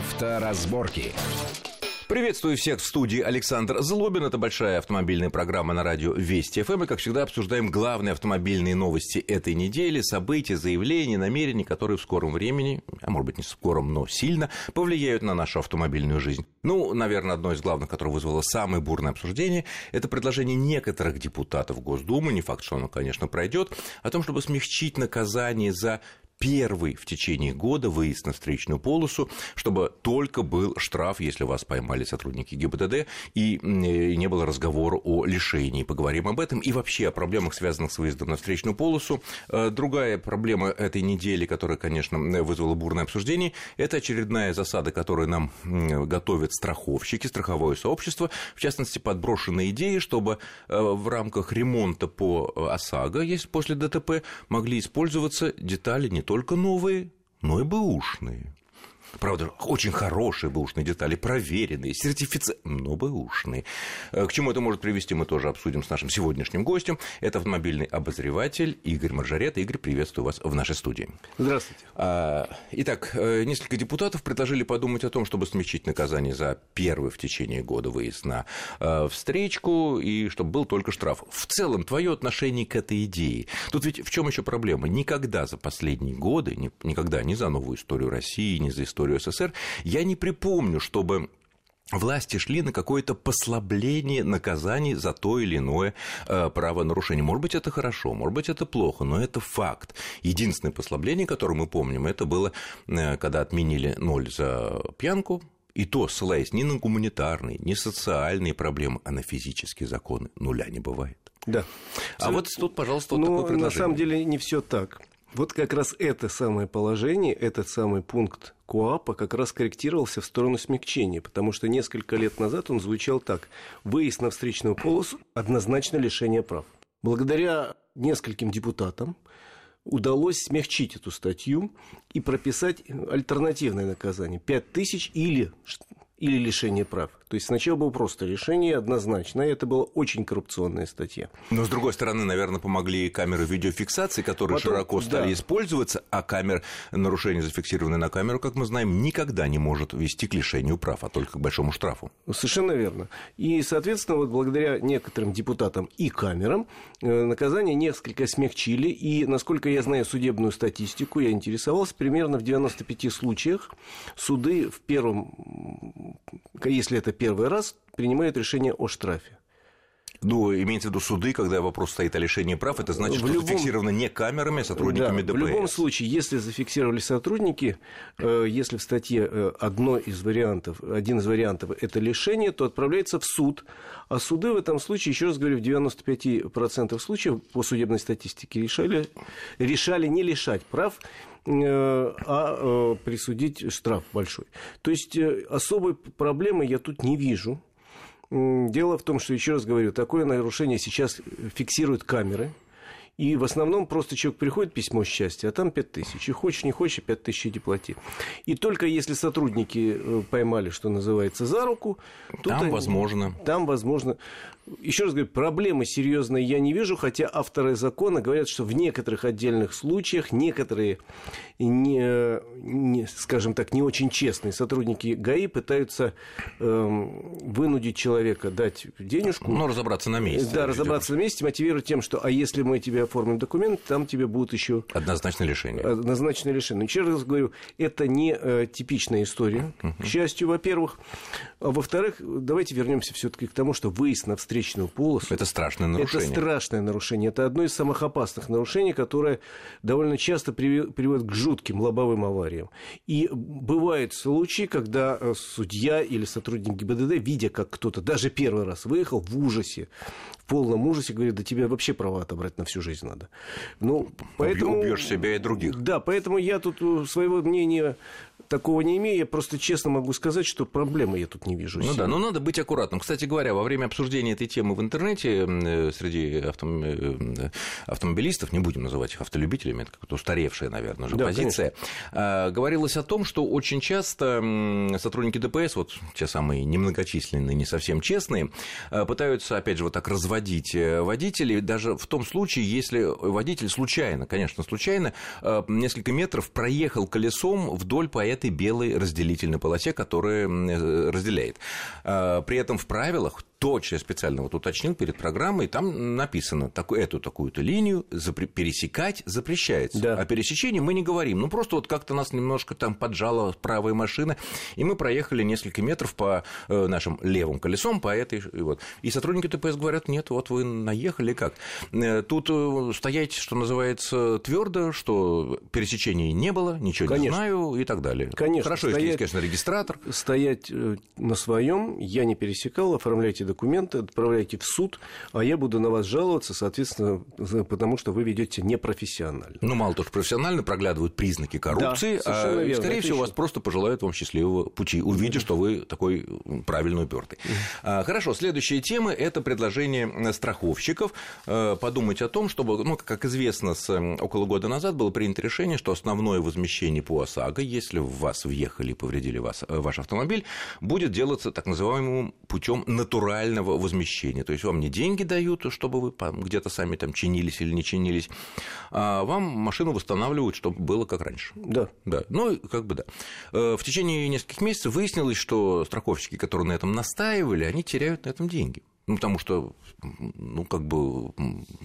Авторазборки. Приветствую всех в студии Александр Злобин. Это большая автомобильная программа на радио Вести ФМ. И, как всегда, обсуждаем главные автомобильные новости этой недели, события, заявления, намерения, которые в скором времени, а может быть не в скором, но сильно, повлияют на нашу автомобильную жизнь. Ну, наверное, одно из главных, которое вызвало самое бурное обсуждение, это предложение некоторых депутатов Госдумы, не факт, что оно, конечно, пройдет, о том, чтобы смягчить наказание за первый в течение года выезд на встречную полосу, чтобы только был штраф, если вас поймали сотрудники ГИБДД, и не было разговора о лишении. Поговорим об этом и вообще о проблемах, связанных с выездом на встречную полосу. Э, другая проблема этой недели, которая, конечно, вызвала бурное обсуждение, это очередная засада, которую нам готовят страховщики, страховое сообщество, в частности, подброшенные идеи, чтобы э, в рамках ремонта по ОСАГО, если после ДТП, могли использоваться детали не только новые, но и бэушные. Правда, очень хорошие бэушные детали, проверенные, сертифицированные, но бэушные. Э, к чему это может привести, мы тоже обсудим с нашим сегодняшним гостем. Это автомобильный обозреватель Игорь Маржарет. Игорь, приветствую вас в нашей студии. Здравствуйте. А, итак, э, несколько депутатов предложили подумать о том, чтобы смягчить наказание за первый в течение года выезд на э, встречку, и чтобы был только штраф. В целом, твое отношение к этой идее. Тут ведь в чем еще проблема? Никогда за последние годы, никогда ни за новую историю России, ни за историю историю СССР, я не припомню, чтобы власти шли на какое-то послабление наказаний за то или иное э, правонарушение. Может быть, это хорошо, может быть, это плохо, но это факт. Единственное послабление, которое мы помним, это было, э, когда отменили ноль за пьянку, и то, ссылаясь не на гуманитарные, не социальные проблемы, а на физические законы, нуля не бывает. Да. А вот тут, пожалуйста, вот ну, такое предложение. На самом деле не все так. Вот как раз это самое положение, этот самый пункт КОАПа как раз корректировался в сторону смягчения, потому что несколько лет назад он звучал так. Выезд на встречную полосу – однозначно лишение прав. Благодаря нескольким депутатам удалось смягчить эту статью и прописать альтернативное наказание – 5 тысяч или или лишение прав. То есть сначала было просто решение однозначно, и это была очень коррупционная статья. Но, с другой стороны, наверное, помогли камеры видеофиксации, которые Потом, широко стали да. использоваться, а камер, нарушение, зафиксированное на камеру, как мы знаем, никогда не может вести к лишению прав, а только к большому штрафу. Совершенно верно. И, соответственно, вот благодаря некоторым депутатам и камерам э, наказание несколько смягчили, и, насколько я знаю судебную статистику, я интересовался, примерно в 95 случаях суды в первом если это первый раз, принимают решение о штрафе. Ну, имеется в виду суды, когда вопрос стоит о лишении прав, это значит, в что любом... зафиксировано не камерами, а сотрудниками да, ДПС. В любом случае, если зафиксировали сотрудники, э, если в статье э, одно из вариантов, один из вариантов – это лишение, то отправляется в суд. А суды в этом случае, еще раз говорю, в 95% случаев по судебной статистике решали, решали не лишать прав, э, а присудить штраф большой. То есть особой проблемы я тут не вижу. Дело в том, что, еще раз говорю, такое нарушение сейчас фиксируют камеры. И в основном просто человек приходит, письмо счастья, а там 5 тысяч. И хочешь, не хочешь, 5 тысяч иди плати. И только если сотрудники э, поймали, что называется, за руку... Там они, возможно. Там возможно еще раз говорю, проблемы серьезные я не вижу, хотя авторы закона говорят, что в некоторых отдельных случаях некоторые, не, не, скажем так, не очень честные сотрудники ГАИ пытаются э, вынудить человека дать денежку. Ну, разобраться на месте. Да, разобраться на месте, мотивируя тем, что а если мы тебе оформим документ, там тебе будут еще... Однозначное решение. Однозначное решение. Еще раз говорю, это не э, типичная история, к счастью, во-первых. А во-вторых, давайте вернемся все-таки к тому, что выезд на встречную полосу. Это страшное нарушение. Это страшное нарушение. Это одно из самых опасных нарушений, которое довольно часто приводит к жутким лобовым авариям. И бывают случаи, когда э, судья или сотрудник ГИБДД, видя, как кто-то даже первый раз выехал, в ужасе, полном ужасе, говорит, да тебе вообще права отобрать на всю жизнь надо. Ну, поэтому... Убьешь себя и других. Да, поэтому я тут э, своего мнения такого не имею. Я просто честно могу сказать, что проблемы я тут не вижу. Ну да, но надо быть аккуратным. Кстати говоря, во время обсуждения этой темы в интернете э, среди автом... Э, автомобилистов, не будем называть их автолюбителями, это как-то устаревшая, наверное, уже да, позиция, конечно. А, говорилось о том, что очень часто сотрудники ДПС, вот те самые немногочисленные, не совсем честные, э, пытаются, опять же, вот так разводить проводить водителей даже в том случае, если водитель случайно, конечно, случайно, несколько метров проехал колесом вдоль по этой белой разделительной полосе, которая разделяет. При этом в правилах точно специально вот уточнил перед программой, там написано, такую, эту такую-то линию запре- пересекать запрещается. Да. О пересечении мы не говорим. Ну, просто вот как-то нас немножко там поджала правая машина, и мы проехали несколько метров по э, нашим левым колесом, по этой... И, вот. и сотрудники ДПС говорят, нет, вот вы наехали как? Э, тут э, стоять, что называется, твердо, что пересечений не было, ничего конечно. не знаю и так далее. Конечно. Хорошо, стоять, если есть, конечно, регистратор. Стоять на своем я не пересекал, оформляйте документы, отправляйте в суд, а я буду на вас жаловаться, соответственно, потому что вы ведете непрофессионально. Ну, мало того, что профессионально проглядывают признаки коррупции, да, а, верно. скорее всего, еще... вас просто пожелают вам счастливого пути, увидя, что вы такой правильно упертый. А, хорошо, следующая тема – это предложение страховщиков э, подумать о том, чтобы, ну, как известно, с около года назад было принято решение, что основное возмещение по ОСАГО, если в вас въехали и повредили вас, э, ваш автомобиль, будет делаться так называемым путем натурального реального возмещения. То есть вам не деньги дают, чтобы вы где-то сами там чинились или не чинились, а вам машину восстанавливают, чтобы было как раньше. Да. Да. Ну, как бы да. Э, в течение нескольких месяцев выяснилось, что страховщики, которые на этом настаивали, они теряют на этом деньги. Ну, потому что, ну, как бы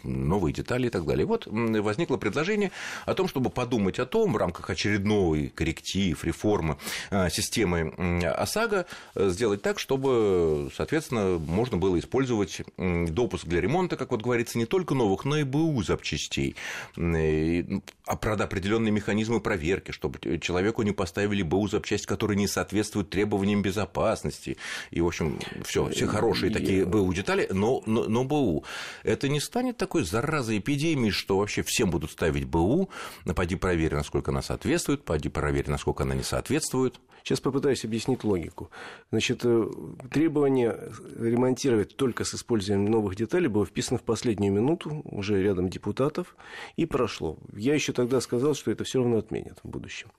новые детали и так далее. Вот возникло предложение о том, чтобы подумать о том, в рамках очередной корректив, реформы а, системы ОСАГО, э, сделать так, чтобы, соответственно, можно было использовать допуск для ремонта, как вот говорится, не только новых, но и БУ запчастей, а про определенные механизмы проверки, чтобы человеку не поставили БУ запчасть, которые не соответствуют требованиям безопасности. И, в общем, все, все хорошие такие БУ детали, но, но, но БУ. Это не станет такой заразой эпидемии, что вообще всем будут ставить БУ, пойди проверь, насколько она соответствует, пойди проверь, насколько она не соответствует. Сейчас попытаюсь объяснить логику. Значит, э, требование ремонтировать только с использованием новых деталей было вписано в последнюю минуту, уже рядом депутатов, и прошло. Я еще тогда сказал, что это все равно отменят в будущем.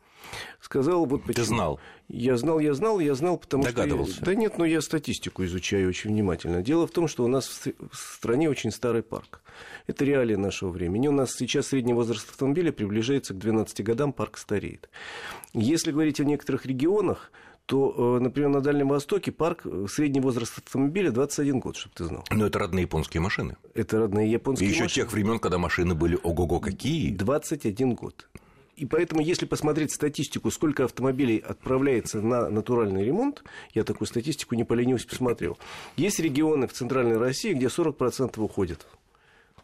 Сказал вот почему. Ты знал? Я знал, я знал, я знал, потому Догадывался. что... Да нет, но я статистику изучаю очень внимательно. Дело в том, что у нас в стране очень старый парк. Это реалии нашего времени. У нас сейчас средний возраст автомобиля приближается к 12 годам, парк стареет. Если говорить о некоторых регионах, то, э, например, на Дальнем Востоке парк, э, средний возраст автомобиля 21 год, чтобы ты знал. Но это родные японские машины. Это родные японские И еще машины. тех времен, когда машины были ого-го какие. 21 год. И поэтому, если посмотреть статистику, сколько автомобилей отправляется на натуральный ремонт, я такую статистику не поленюсь, посмотрел. Есть регионы в Центральной России, где 40% уходят.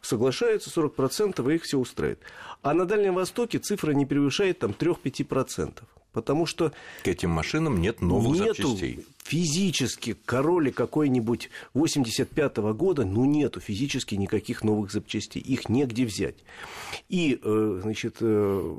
Соглашаются 40%, и их все устраивает. А на Дальнем Востоке цифра не превышает там 3-5%. Потому что... К этим машинам нет новых нету запчастей. Физически короли какой-нибудь 85-го года, ну, нету физически никаких новых запчастей. Их негде взять. И, э, значит, э,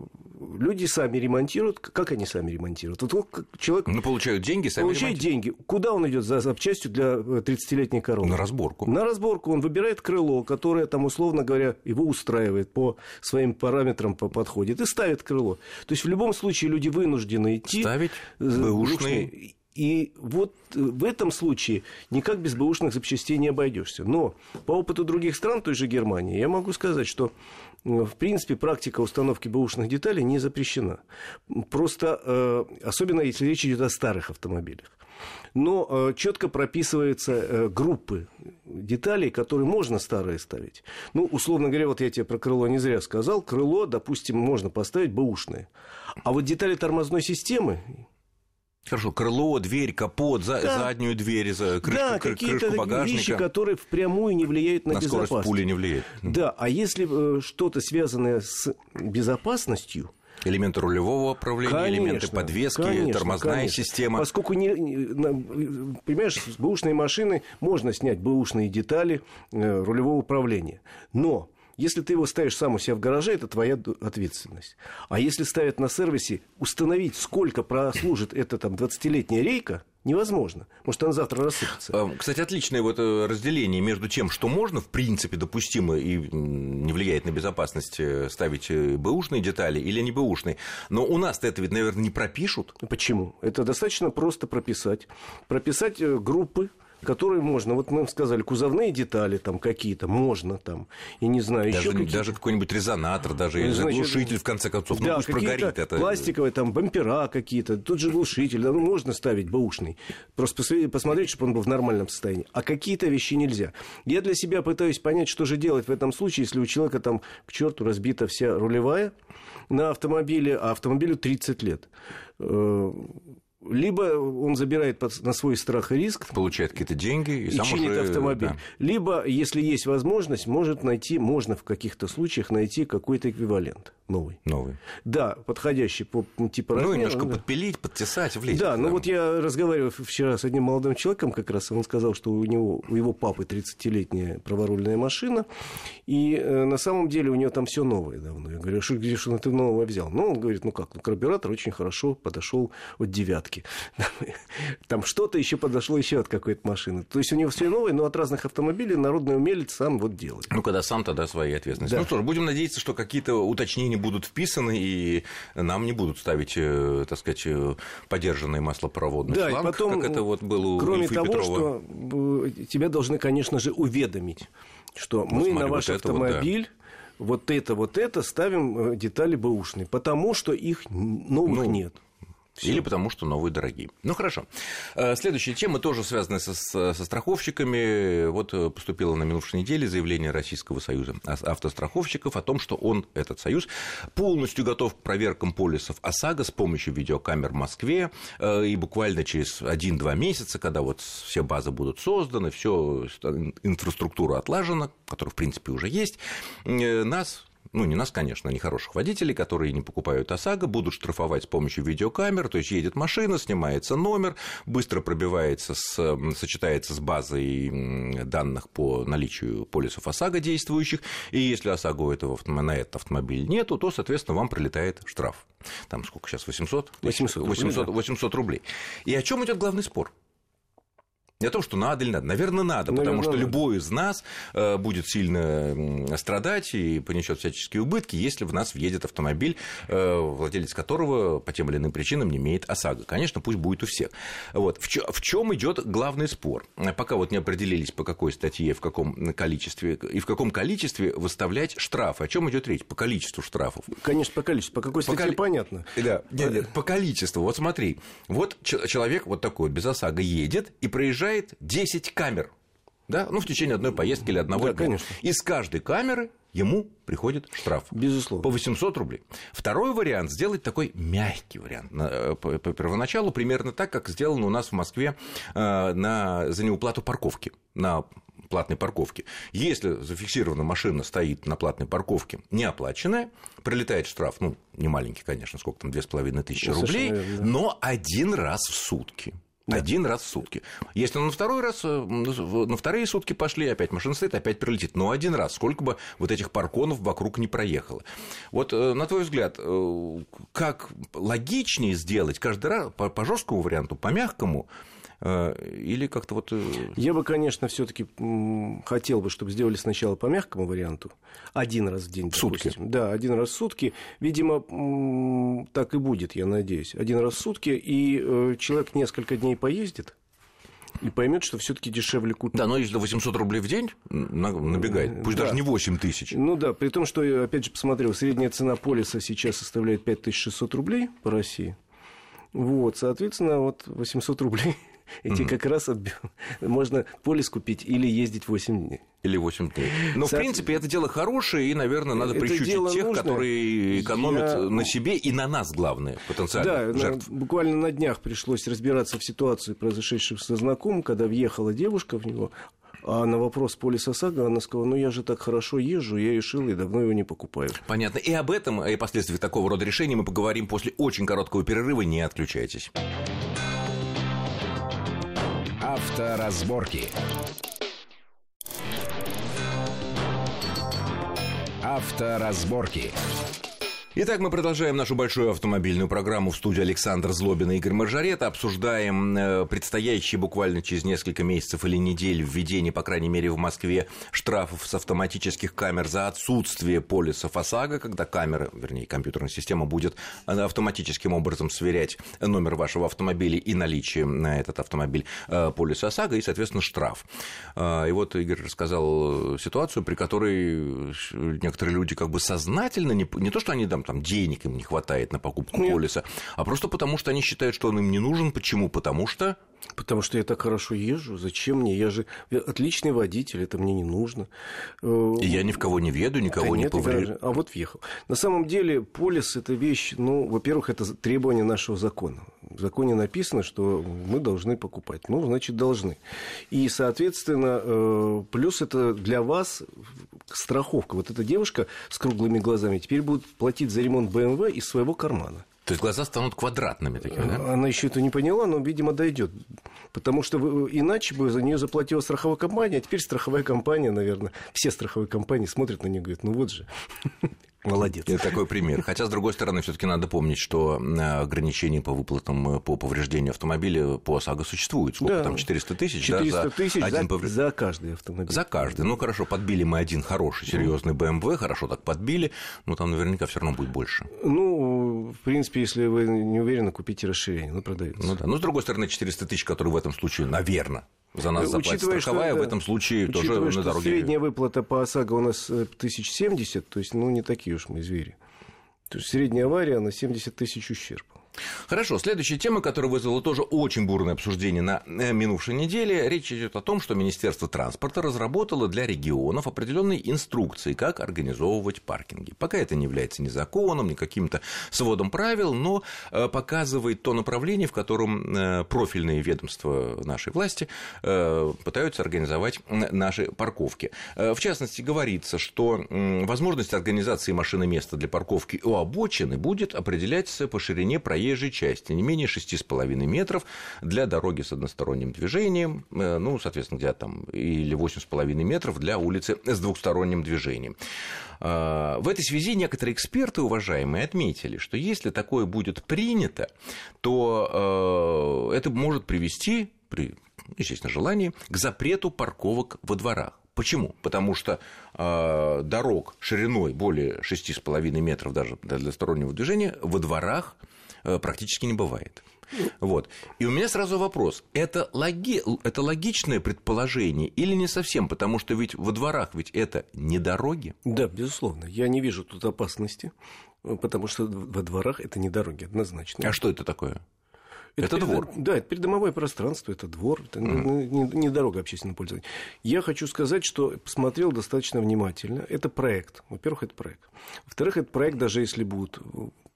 люди сами ремонтируют. Как они сами ремонтируют? Вот человек... Ну, получают деньги, сами Получает деньги. Куда он идет за запчастью для 30-летней э, коровы? На разборку. На разборку. Он выбирает крыло, которое, там, условно говоря, его устраивает по своим параметрам, подходит, и ставит крыло. То есть, в любом случае, люди вынуждены идти... Ставить бэушные и вот э, в этом случае никак без бэушных запчастей не обойдешься. Но по опыту других стран, той же Германии, я могу сказать, что в принципе, практика установки бэушных деталей не запрещена. Просто, э, особенно если речь идет о старых автомобилях. Но э, четко прописываются группы деталей, которые можно старые ставить. Ну, условно говоря, вот я тебе про крыло не зря сказал. Крыло, допустим, можно поставить бэушное. А вот детали тормозной системы, Хорошо, крыло, дверь, капот, за, да. заднюю дверь, за крышку, да, какие-то багажника. вещи, которые впрямую не влияют на, на безопасность. скорость пули не влияет. Да, а если э, что-то связанное с безопасностью, Элементы рулевого управления, конечно, элементы подвески, конечно, тормозная конечно. система. Поскольку, не, понимаешь, с бэушной машины можно снять бэушные детали э, рулевого управления. Но если ты его ставишь сам у себя в гараже, это твоя ответственность. А если ставят на сервисе, установить, сколько прослужит эта там 20-летняя рейка, невозможно. Может, она завтра рассыпется. А, кстати, отличное вот э, разделение между тем, что можно, в принципе, допустимо и не влияет на безопасность э, ставить э, бэушные детали или не бэушные. Но у нас-то это ведь, наверное, не пропишут. Почему? Это достаточно просто прописать. Прописать группы которые можно, вот мы сказали, кузовные детали там какие-то, можно там, и не знаю, даже, еще какие-то. Даже какой-нибудь резонатор, даже или заглушитель, в конце концов, ну, да, пусть прогорит это. пластиковые там бампера какие-то, тут же глушитель, да, ну, можно ставить бэушный, просто посмотреть, чтобы он был в нормальном состоянии. А какие-то вещи нельзя. Я для себя пытаюсь понять, что же делать в этом случае, если у человека там к черту разбита вся рулевая на автомобиле, а автомобилю 30 лет э, либо он забирает на свой страх и риск. Получает какие-то деньги и, и сам чинит уже, автомобиль. Да. Либо, если есть возможность, может найти, можно в каких-то случаях найти какой-то эквивалент новый. Новый. Да, подходящий по типу размеру. Ну, немножко да. подпилить, подтесать, влезть. Да, ну вот я разговаривал вчера с одним молодым человеком как раз, он сказал, что у него, у его папы 30-летняя праворульная машина, и э, на самом деле у него там все новое давно. Я говорю, что где что ты новое взял? Ну, он говорит, ну как, ну карбюратор очень хорошо подошел от девятки. Там что-то еще подошло еще от какой-то машины. То есть у него все новое, но от разных автомобилей народный умелец сам вот делает. Ну, когда сам тогда свои ответственности. Да. Ну что ж, будем надеяться, что какие-то уточнения будут вписаны, и нам не будут ставить, э, так сказать, э, подержанный маслопроводный да, шланг, и потом, как это вот было у Кроме того, Петрова. что э, тебя должны, конечно же, уведомить, что ну, мы смотри, на ваш вот автомобиль... Вот это, вот это ставим детали бэушные, потому что их новых ну, нет. Все. Или потому, что новые дорогие. Ну хорошо. Э, следующая тема тоже связана со, со страховщиками. Вот э, поступило на минувшей неделе заявление Российского союза автостраховщиков о том, что он, этот союз, полностью готов к проверкам полисов ОСАГО с помощью видеокамер в Москве. Э, и буквально через 1-2 месяца, когда вот все базы будут созданы, все инфраструктура отлажена, которая в принципе уже есть, нас ну, не нас, конечно, не хороших водителей, которые не покупают ОСАГО, будут штрафовать с помощью видеокамер, то есть едет машина, снимается номер, быстро пробивается, с, сочетается с базой данных по наличию полисов ОСАГО действующих, и если ОСАГО этого, на этот автомобиль нету, то, соответственно, вам прилетает штраф. Там сколько сейчас, 800? 800, 800, 800 рублей. И о чем идет главный спор? Не о том, что надо или надо. Наверное, надо, Наверное, потому что надо. любой из нас э, будет сильно страдать и понесет всяческие убытки, если в нас въедет автомобиль, э, владелец которого по тем или иным причинам не имеет ОСАГО. Конечно, пусть будет у всех. Вот. В чем идет главный спор? Пока вот не определились, по какой статье, в каком количестве и в каком количестве выставлять штрафы. О чем идет речь? По количеству штрафов. Конечно, по количеству. По какой статье, по коли... понятно. Да. Нет, нет, по количеству. Вот смотри. Вот человек вот такой без ОСАГО едет и проезжает проезжает 10 камер. Да? Ну, в течение одной поездки или одного да, дня. Конечно. Из каждой камеры ему приходит штраф. Безусловно. По 800 рублей. Второй вариант сделать такой мягкий вариант. По, по первоначалу примерно так, как сделано у нас в Москве э, на, за неуплату парковки. На платной парковки. Если зафиксирована машина стоит на платной парковке неоплаченная, прилетает штраф, ну, не маленький, конечно, сколько там, 2500 ну, рублей, верно. но один раз в сутки. Да. Один раз в сутки. Если на второй раз, э, на вторые сутки пошли, опять машина стоит, опять прилетит. Но один раз, сколько бы вот этих парконов вокруг не проехало. Вот э, на твой взгляд, э, как логичнее сделать каждый раз по, по жесткому варианту, по мягкому, или как-то вот... Э, Я бы, конечно, все таки хотел бы, чтобы сделали сначала по мягкому варианту. Один раз в день, в допустим. сутки? Да, один раз в сутки. Видимо, так и будет, я надеюсь. Один раз в сутки, и э, человек несколько дней поездит, и поймет, что все-таки дешевле купить. Да, но если 800 рублей в день набегает, пусть да. даже не 8 тысяч. Ну да, при том, что я опять же посмотрел, средняя цена полиса сейчас составляет 5600 рублей по России. Вот, соответственно, вот 800 рублей эти как раз можно полис купить или ездить 8 дней. Или 8 дней. Но, Со... в принципе, это дело хорошее, и, наверное, надо прищучить тех, нужно. которые экономят Я... на себе и на нас, главное, потенциально да, жертв. На, буквально на днях пришлось разбираться в ситуации, произошедшей со знакомым, когда въехала девушка в него, а на вопрос полиса ОСАГО она сказала, ну я же так хорошо езжу, я решил и давно его не покупаю. Понятно. И об этом, и последствиях такого рода решений мы поговорим после очень короткого перерыва. Не отключайтесь. Авторазборки. Авторазборки. Итак, мы продолжаем нашу большую автомобильную программу в студии Александр Злобин и Игорь Маржарета. Обсуждаем э, предстоящие буквально через несколько месяцев или недель введение, по крайней мере, в Москве штрафов с автоматических камер за отсутствие полиса ФОСАГО, когда камера, вернее, компьютерная система будет э, автоматическим образом сверять номер вашего автомобиля и наличие на этот автомобиль э, полиса ОСАГО и, соответственно, штраф. И вот Игорь рассказал ситуацию, при которой некоторые люди как бы сознательно, не, не то, что они там там денег им не хватает на покупку Нет. полиса, а просто потому, что они считают, что он им не нужен. Почему? Потому что... Потому что я так хорошо езжу. Зачем мне? Я же отличный водитель, это мне не нужно. Э, И я ни в кого не веду, никого да не повреждаю. А вот въехал. На самом деле полис – это вещь, ну, во-первых, это требование нашего закона. В законе написано, что мы должны покупать. Ну, значит, должны. И, соответственно, э, плюс это для вас страховка. Вот эта девушка с круглыми глазами теперь будет платить за ремонт БМВ из своего кармана. То есть глаза станут квадратными такими, да? Она еще это не поняла, но, видимо, дойдет. Потому что иначе бы за нее заплатила страховая компания, а теперь страховая компания, наверное, все страховые компании смотрят на нее и говорят, ну вот же. Молодец. Это такой пример. Хотя, с другой стороны, все-таки надо помнить, что ограничения по выплатам э, по повреждению автомобиля по ОСАГО существуют. Сколько да. там? 400 тысяч? 400 да, тысяч за, один повр... за каждый автомобиль. За каждый. Ну, хорошо, подбили мы один хороший, серьезный BMW, хорошо так подбили, но там наверняка все равно будет больше. Ну, в принципе, если вы не уверены, купите расширение, ну, продается. Ну, да. Ну, с другой стороны, 400 тысяч, которые в этом случае, наверное, за нас заплатит учитывая, страховая, что, да, в этом случае учитывая, тоже что на дороге. Средняя выплата по ОСАГО у нас 1070, э, то есть, ну, не такие уж мы звери. То есть средняя авария на 70 тысяч ущерб. Хорошо, следующая тема, которая вызвала тоже очень бурное обсуждение на э, минувшей неделе, речь идет о том, что Министерство транспорта разработало для регионов определенные инструкции, как организовывать паркинги. Пока это не является ни законом, ни каким-то сводом правил, но э, показывает то направление, в котором э, профильные ведомства нашей власти пытаются организовать наши парковки. В частности, говорится, что возможность организации машины места для парковки у обочины будет определяться по ширине проезда проезжей части, не менее 6,5 метров для дороги с односторонним движением, э, ну, соответственно, где там, или 8,5 метров для улицы с двухсторонним движением. А, в этой связи некоторые эксперты, уважаемые, отметили, что если такое будет принято, то э, это может привести при естественно, желании, к запрету парковок во дворах. Почему? Потому что э, дорог шириной более 6,5 метров даже для стороннего движения во дворах практически не бывает. Вот. И у меня сразу вопрос. Это, логи... это логичное предположение или не совсем? Потому что ведь во дворах ведь это не дороги. Да, безусловно. Я не вижу тут опасности, потому что во дворах это не дороги, однозначно. А что это такое? Это, это двор. Да, это придомовое пространство, это двор, это mm. не, не дорога общественного пользования. Я хочу сказать, что посмотрел достаточно внимательно. Это проект. Во-первых, это проект. Во-вторых, этот проект, даже если будут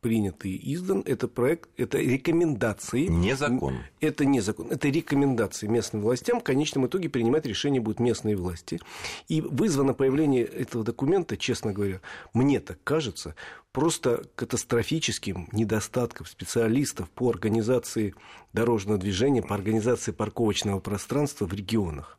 принят и издан. Это проект, это рекомендации. Не закон. Это не закон. Это рекомендации местным властям. В конечном итоге принимать решение будут местные власти. И вызвано появление этого документа, честно говоря, мне так кажется, просто катастрофическим недостатком специалистов по организации дорожного движения, по организации парковочного пространства в регионах.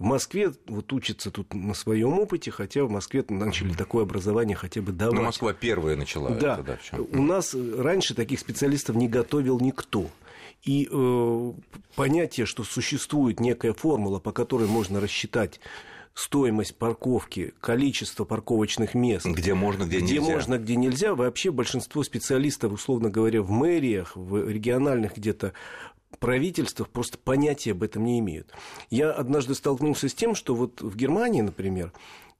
В Москве вот учатся тут на своем опыте, хотя в Москве начали такое образование хотя бы давать. Но Москва первая начала да. это, да, У нас раньше таких специалистов не готовил никто. И э, понятие, что существует некая формула, по которой можно рассчитать стоимость парковки, количество парковочных мест. Где можно, где, где нельзя. Где можно, где нельзя. Вообще большинство специалистов, условно говоря, в мэриях, в региональных где-то правительствах просто понятия об этом не имеют. Я однажды столкнулся с тем, что вот в Германии, например,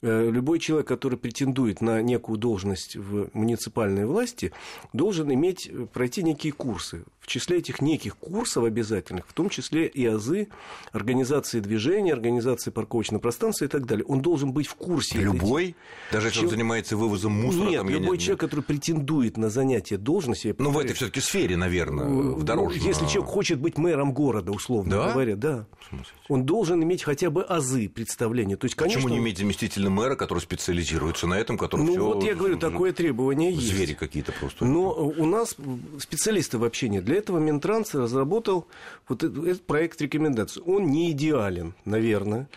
любой человек, который претендует на некую должность в муниципальной власти, должен иметь, э, пройти некие курсы. В числе этих неких курсов обязательных, в том числе и азы организации движения, организации парковочного пространства и так далее. Он должен быть в курсе. Любой? Этих... Даже если Чем... он занимается вывозом мусора? Нет, там, любой нет, человек, нет. который претендует на занятие должности... Ну, в этой все таки сфере, наверное, в ну, дорожном. Если человек хочет быть мэром города, условно да? говоря, да. Он должен иметь хотя бы азы представления. То есть, конечно... Почему не иметь заместительным мэра, который специализируется на этом, который Ну, всё... вот я говорю, такое требование есть. Звери какие-то просто. Но у нас специалисты вообще нет. Для этого Минтранс разработал вот этот проект рекомендаций. Он не идеален, наверное.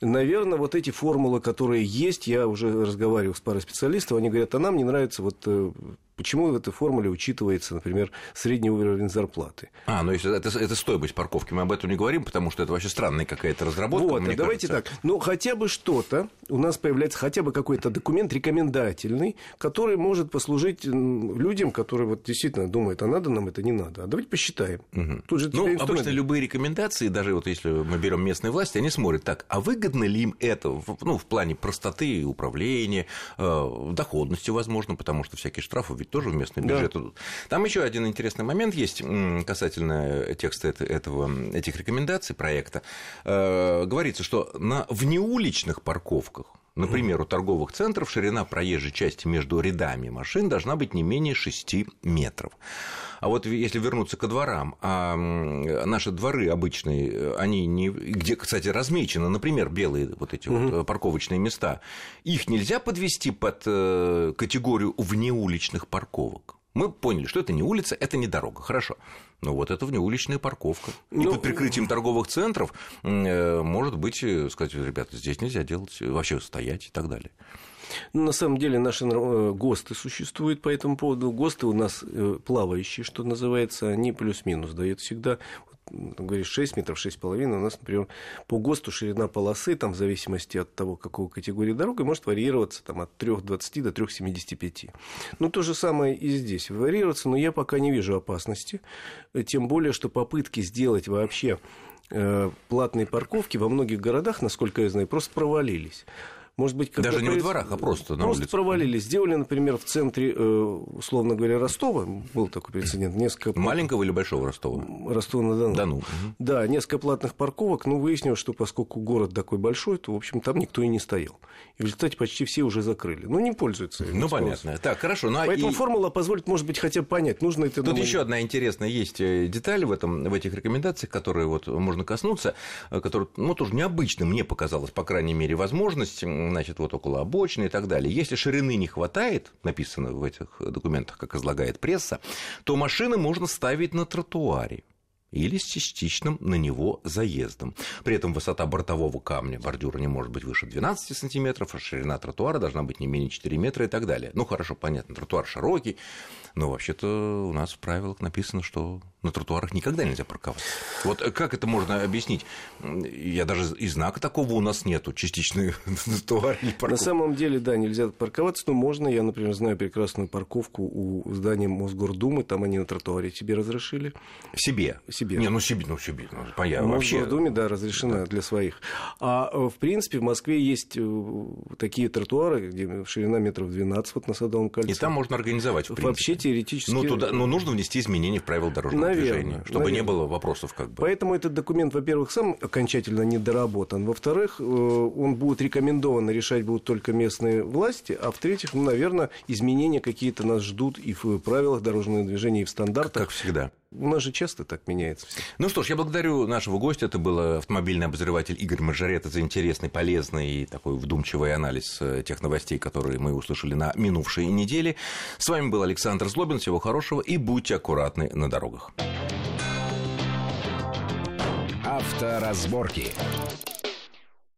Наверное, вот эти формулы, которые есть, я уже разговаривал с парой специалистов, они говорят, а нам не нравится вот э, Почему в этой формуле учитывается, например, средний уровень зарплаты? А, ну если это, это стоимость парковки, мы об этом не говорим, потому что это вообще странная какая-то разработка. Вот, мне давайте кажется. так. Ну, хотя бы что-то, у нас появляется хотя бы какой-то документ рекомендательный, который может послужить людям, которые вот действительно думают, а надо нам это, не надо. А давайте посчитаем. Угу. Тут же ну, обычно любые рекомендации, даже вот если мы берем местные власти, они смотрят так, а выгодно ли им это, ну, в плане простоты управления, э, доходности, возможно, потому что всякие штрафы ведь тоже в местный бюджет. Да. Там еще один интересный момент есть касательно текста этого, этих рекомендаций проекта. Э, говорится, что на внеуличных парковках Например, у торговых центров ширина проезжей части между рядами машин должна быть не менее 6 метров. А вот если вернуться ко дворам, а наши дворы обычные, они не, где, кстати, размечены, например, белые вот эти угу. вот парковочные места, их нельзя подвести под э, категорию внеуличных парковок. Мы поняли, что это не улица, это не дорога. Хорошо. Но вот это внеуличная парковка. Ну, и под прикрытием торговых центров э, может быть, э, сказать, ребята, здесь нельзя делать, вообще стоять и так далее. На самом деле наши э, ГОСТы существуют по этому поводу. ГОСТы у нас э, плавающие, что называется, они плюс-минус дают всегда говоришь, 6 метров, 6,5, у нас, например, по ГОСТу ширина полосы, там, в зависимости от того, какого категории дорога, может варьироваться там, от 3,20 до 3,75. Ну, то же самое и здесь. Варьироваться, но я пока не вижу опасности, тем более, что попытки сделать вообще э, платные парковки во многих городах, насколько я знаю, просто провалились. Может быть, как Даже не во дворах, а просто на Просто улице. провалились. Сделали, например, в центре, э, условно говоря, Ростова, был такой прецедент, несколько... Маленького или большого Ростова? Ростова-на-Дону. Дону. Да, несколько платных парковок, но выяснилось, что поскольку город такой большой, то, в общем, там никто и не стоял. И в результате почти все уже закрыли. Ну, не пользуются. Ну, понятно. Так, хорошо. Ну, а Поэтому и... формула позволит, может быть, хотя бы понять, нужно это... Тут еще одна интересная есть э, деталь в, этом, в этих рекомендациях, которые вот можно коснуться, э, которые, ну, тоже необычно мне показалось, по крайней мере, возможность значит, вот около обочины и так далее. Если ширины не хватает, написано в этих документах, как излагает пресса, то машины можно ставить на тротуаре или с частичным на него заездом. При этом высота бортового камня бордюра не может быть выше 12 сантиметров, а ширина тротуара должна быть не менее 4 метра и так далее. Ну, хорошо, понятно, тротуар широкий, но вообще-то у нас в правилах написано, что на тротуарах никогда нельзя парковаться. Вот как это можно объяснить? Я даже и знака такого у нас нету, частичный тротуар или парковка. На самом деле, да, нельзя парковаться, но можно. Я, например, знаю прекрасную парковку у здания Мосгордумы, там они на тротуаре себе разрешили. Себе? Себе. Не, ну себе, ну себе. Ну, понятно. В Мосгордуме, да, разрешено да. для своих. А э, в принципе в Москве есть э, такие тротуары, где ширина метров 12 вот на Садовом кольце. И там можно организовать, в принципе. Вообще теоретически... Ну, туда, но нужно внести изменения в правила дорожного наверное, движения, чтобы наверное. не было вопросов как бы. Поэтому этот документ, во-первых, сам окончательно недоработан, во-вторых, э, он будет рекомендован, решать будут только местные власти, а в-третьих, ну, наверное, изменения какие-то нас ждут и в правилах дорожного движения, и в стандартах. Как всегда. У нас же часто так меняется все. Ну что ж, я благодарю нашего гостя. Это был автомобильный обозреватель Игорь Мажорет за интересный, полезный и такой вдумчивый анализ э, тех новостей, которые мы услышали на минувшей неделе. С вами был Александр Злобин. Всего хорошего и будьте аккуратны на дорогах. Авторазборки.